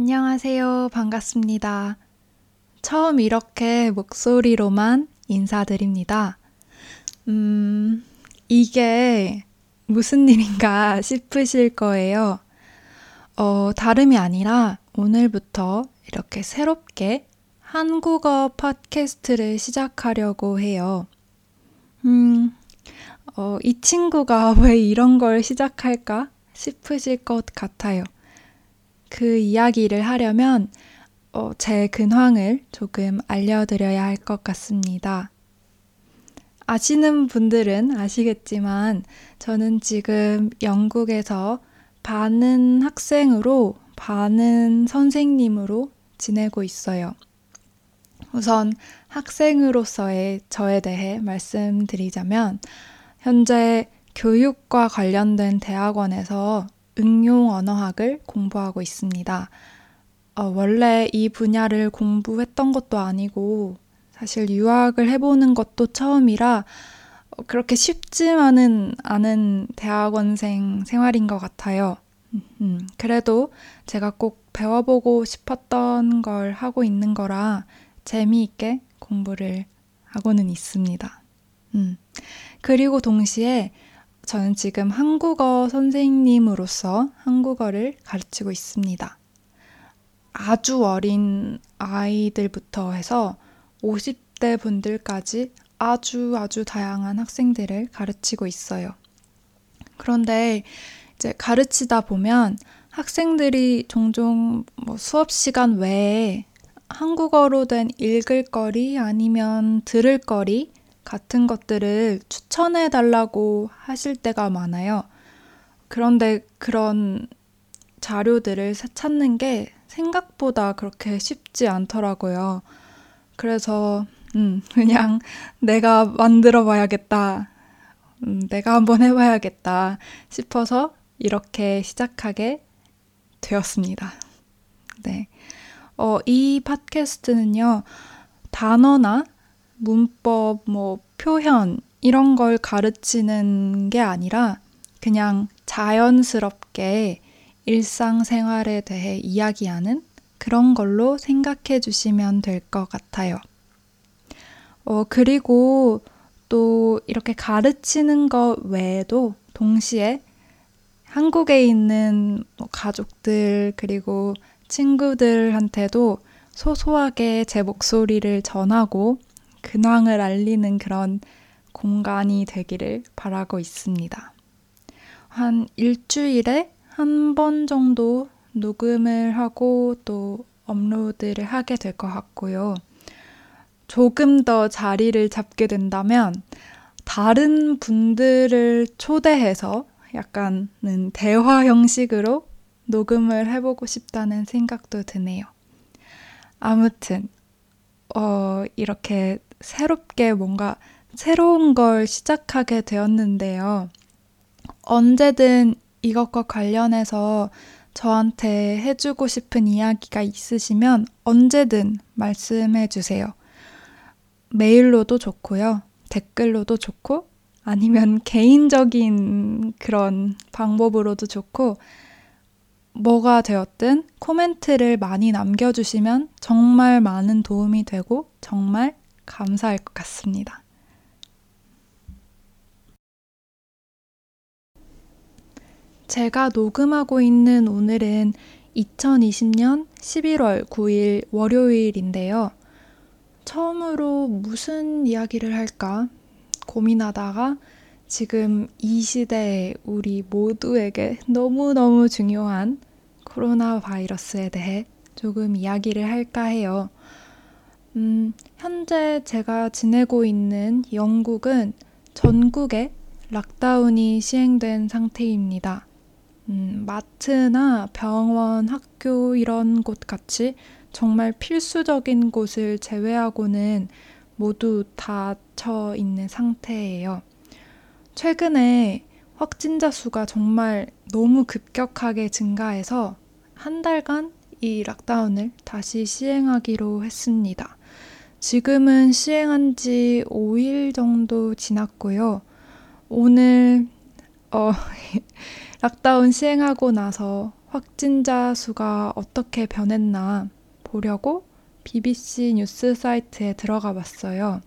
안녕하세요. 반갑습니다. 처음 이렇게 목소리로만 인사드립니다. 음, 이게 무슨 일인가 싶으실 거예요. 어, 다름이 아니라 오늘부터 이렇게 새롭게 한국어 팟캐스트를 시작하려고 해요. 음, 어, 이 친구가 왜 이런 걸 시작할까 싶으실 것 같아요. 그 이야기를 하려면 어, 제 근황을 조금 알려드려야 할 것 같습니다. 아시는 분들은 아시겠지만 저는 지금 영국에서 반은 학생으로 반은 선생님으로 지내고 있어요. 우선 학생으로서의 저에 대해 말씀드리자면 현재 교육과 관련된 대학원에서 응용 언어학을 공부하고 있습니다. 어, 원래 이 분야를 공부했던 것도 아니고 사실 유학을 해보는 것도 처음이라 어, 그렇게 쉽지만은 않은 대학원생 생활인 것 같아요. 음, 그래도 제가 꼭 배워보고 싶었던 걸 하고 있는 거라 재미있게 공부를 하고는 있습니다. 음, 그리고 동시에 저는 지금 한국어 선생님으로서 한국어를 가르치고 있습니다. 아주 어린 아이들부터 해서 50대 분들까지 아주 아주 다양한 학생들을 가르치고 있어요. 그런데 이제 가르치다 보면 학생들이 종종 뭐 수업 시간 외에 한국어로 된 읽을 거리 아니면 들을 거리 같은 것들을 추천해 달라고 하실 때가 많아요. 그런데 그런 자료들을 찾는 게 생각보다 그렇게 쉽지 않더라고요. 그래서, 음, 그냥 내가 만들어 봐야겠다. 음, 내가 한번 해 봐야겠다 싶어서 이렇게 시작하게 되었습니다. 네. 어, 이 팟캐스트는요, 단어나 문법, 뭐 표현 이런 걸 가르치는 게 아니라 그냥 자연스럽게 일상생활에 대해 이야기하는 그런 걸로 생각해 주시면 될 것 같아요. 어, 그리고 또 이렇게 가르치는 것 외에도 동시에 한국에 있는 뭐 가족들 그리고 친구들한테도 소소하게 제 목소리를 전하고 근황을 알리는 그런 공간이 되기를 바라고 있습니다. 한 일주일에 한 번 정도 녹음을 하고 또 업로드를 하게 될 것 같고요. 조금 더 자리를 잡게 된다면 다른 분들을 초대해서 약간은 대화 형식으로 녹음을 해보고 싶다는 생각도 드네요. 아무튼, 어, 이렇게 새롭게 뭔가 새로운 걸 시작하게 되었는데요. 언제든 이것과 관련해서 저한테 해주고 싶은 이야기가 있으시면 언제든 말씀해 주세요. 메일로도 좋고요. 댓글로도 좋고, 아니면 개인적인 그런 방법으로도 좋고, 뭐가 되었든 코멘트를 많이 남겨주시면 정말 많은 도움이 되고 정말 감사할 것 같습니다. 제가 녹음하고 있는 오늘은 2020년 11월 9일 월요일인데요. 처음으로 무슨 이야기를 할까 고민하다가 지금 이 시대에 우리 모두에게 너무너무 중요한 코로나 바이러스에 대해 조금 이야기를 할까 해요. 음, 현재 제가 지내고 있는 영국은 전국에 락다운이 시행된 상태입니다. 음, 마트나 병원, 학교 이런 곳 같이 정말 필수적인 곳을 제외하고는 모두 닫혀 있는 상태예요. 최근에 확진자 수가 정말 너무 급격하게 증가해서 한 달간 이 락다운을 다시 시행하기로 했습니다. 지금은 시행한 지 5일 정도 지났고요. 오늘, 어, 락다운 시행하고 나서 확진자 수가 어떻게 변했나 보려고 BBC 뉴스 사이트에 들어가 봤어요.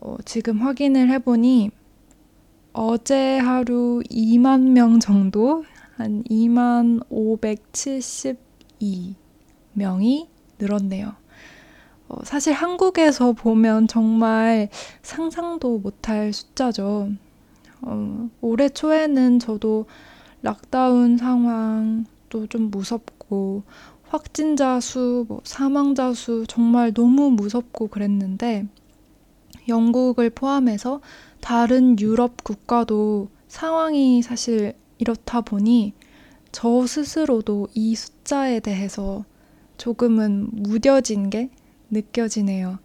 어, 지금 확인을 해보니 어제 하루 2만 명 정도, 한 2만 572명이 늘었네요. 어, 사실 한국에서 보면 정말 상상도 못할 숫자죠. 어, 올해 초에는 저도 lockdown 상황도 좀 무섭고 확진자 수, 뭐 사망자 수 정말 너무 무섭고 그랬는데 영국을 포함해서 다른 유럽 국가도 상황이 사실 이렇다 보니 저 스스로도 이 숫자에 대해서 조금은 무뎌진 게 느껴지네요.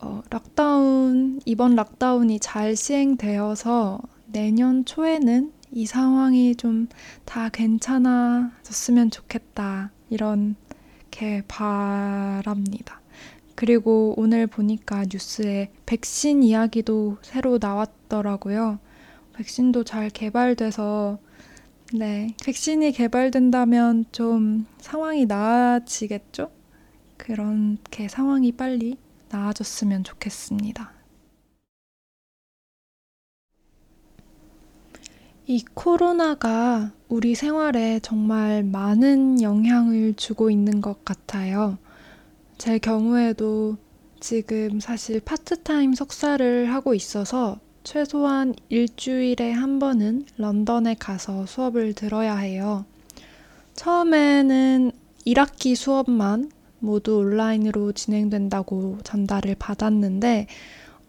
어, lockdown, 이번 lockdown이 잘 시행되어서 내년 초에는 이 상황이 좀 다 괜찮아졌으면 좋겠다. 이렇게 바랍니다. 그리고 오늘 보니까 뉴스에 백신 이야기도 새로 나왔더라고요. 백신도 잘 개발돼서, 네, 백신이 개발된다면 좀 상황이 나아지겠죠? 그렇게 상황이 빨리 나아졌으면 좋겠습니다. 이 코로나가 우리 생활에 정말 많은 영향을 주고 있는 것 같아요. 제 경우에도 지금 사실 파트타임 석사를 하고 있어서 최소한 일주일에 한 번은 런던에 가서 수업을 들어야 해요. 처음에는 1학기 수업만 모두 온라인으로 진행된다고 전달을 받았는데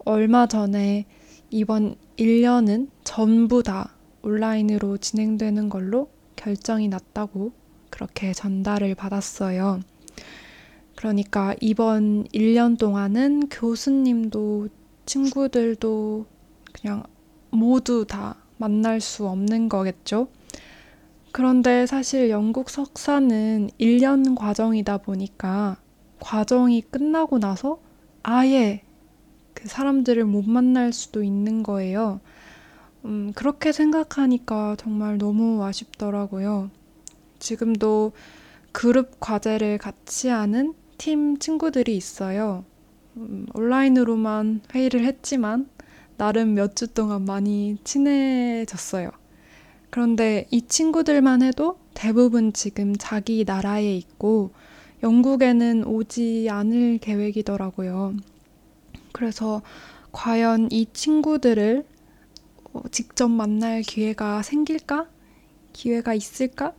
얼마 전에 이번 1년은 전부 다 온라인으로 진행되는 걸로 결정이 났다고 그렇게 전달을 받았어요. 그러니까 이번 1년 동안은 교수님도 친구들도 그냥 모두 다 만날 수 없는 거겠죠. 그런데 사실 영국 석사는 1년 과정이다 보니까 과정이 끝나고 나서 아예 그 사람들을 못 만날 수도 있는 거예요. 음, 그렇게 생각하니까 정말 너무 아쉽더라고요. 지금도 그룹 과제를 같이 하는 팀 친구들이 있어요. 음, 온라인으로만 회의를 했지만 나름 몇 주 동안 많이 친해졌어요. 그런데 이 친구들만 해도 대부분 지금 자기 나라에 있고 영국에는 오지 않을 계획이더라고요. 그래서 과연 이 친구들을 어, 직접 만날 기회가 생길까? 기회가 있을까?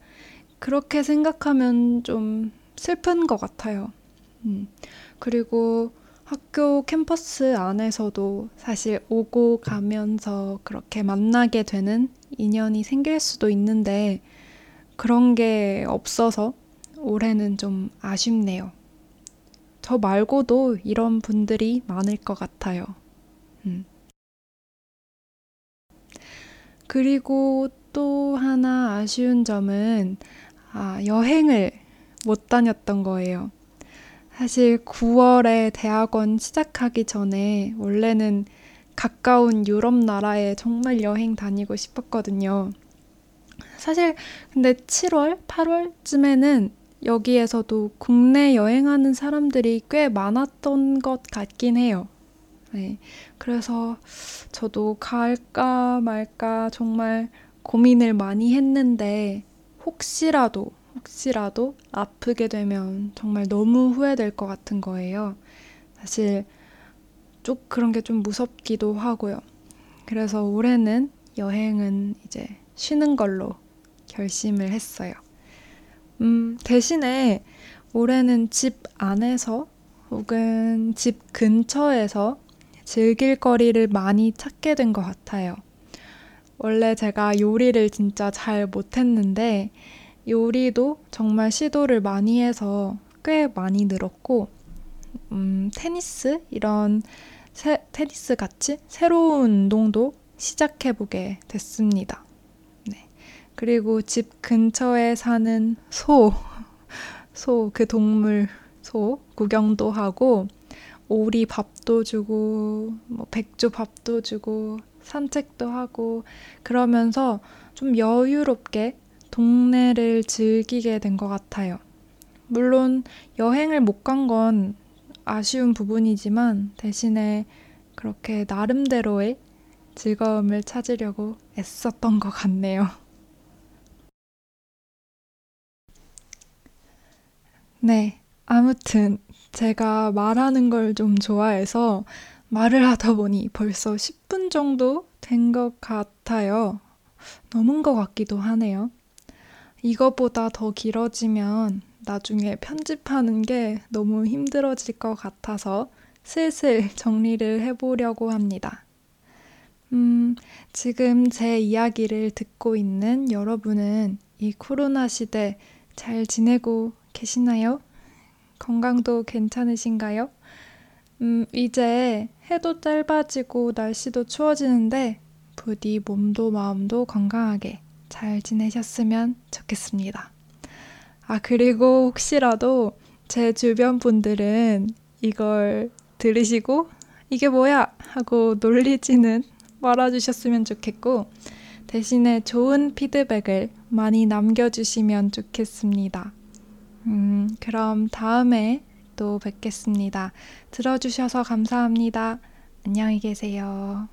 그렇게 생각하면 좀 슬픈 것 같아요. 음. 그리고 학교 캠퍼스 안에서도 사실 오고 가면서 그렇게 만나게 되는 인연이 생길 수도 있는데 그런 게 없어서 올해는 좀 아쉽네요. 저 말고도 이런 분들이 많을 것 같아요. 음. 그리고 또 하나 아쉬운 점은 아, 여행을 못 다녔던 거예요. 사실 9월에 대학원 시작하기 전에 원래는 가까운 유럽 나라에 정말 여행 다니고 싶었거든요. 사실 근데 7월, 8월쯤에는 여기에서도 국내 여행하는 사람들이 꽤 많았던 것 같긴 해요. 네. 그래서 저도 갈까 말까 정말 고민을 많이 했는데 혹시라도 혹시라도 아프게 되면 정말 너무 후회될 것 같은 거예요. 사실 좀 그런 게 좀 무섭기도 하고요. 그래서 올해는 여행은 이제 쉬는 걸로 결심을 했어요. 음, 대신에 올해는 집 안에서 혹은 집 근처에서 즐길 거리를 많이 찾게 된 것 같아요. 원래 제가 요리를 진짜 잘 못했는데 요리도 정말 시도를 많이 해서 꽤 많이 늘었고, 음, 테니스? 이런 세, 테니스 같이 새로운 운동도 시작해보게 됐습니다. 네. 그리고 집 근처에 사는 소, 소, 그 동물, 소 구경도 하고, 오리 밥도 주고, 뭐 백조 밥도 주고, 산책도 하고, 그러면서 좀 여유롭게 동네를 즐기게 된 것 같아요. 물론 여행을 못 간 건 아쉬운 부분이지만 대신에 그렇게 나름대로의 즐거움을 찾으려고 애썼던 것 같네요. 네, 아무튼 제가 말하는 걸 좀 좋아해서 말을 하다 보니 벌써 10분 정도 된 것 같아요. 넘은 것 같기도 하네요. 이거보다 더 길어지면 나중에 편집하는 게 너무 힘들어질 것 같아서 슬슬 정리를 해보려고 합니다. 음, 지금 제 이야기를 듣고 있는 여러분은 이 코로나 시대 잘 지내고 계시나요? 건강도 괜찮으신가요? 음, 이제 해도 짧아지고 날씨도 추워지는데 부디 몸도 마음도 건강하게 잘 지내셨으면 좋겠습니다. 아, 그리고 혹시라도 제 주변 분들은 이걸 들으시고 이게 뭐야? 하고 놀리지는 말아주셨으면 좋겠고 대신에 좋은 피드백을 많이 남겨주시면 좋겠습니다. 음, 그럼 다음에 또 뵙겠습니다. 들어주셔서 감사합니다. 안녕히 계세요.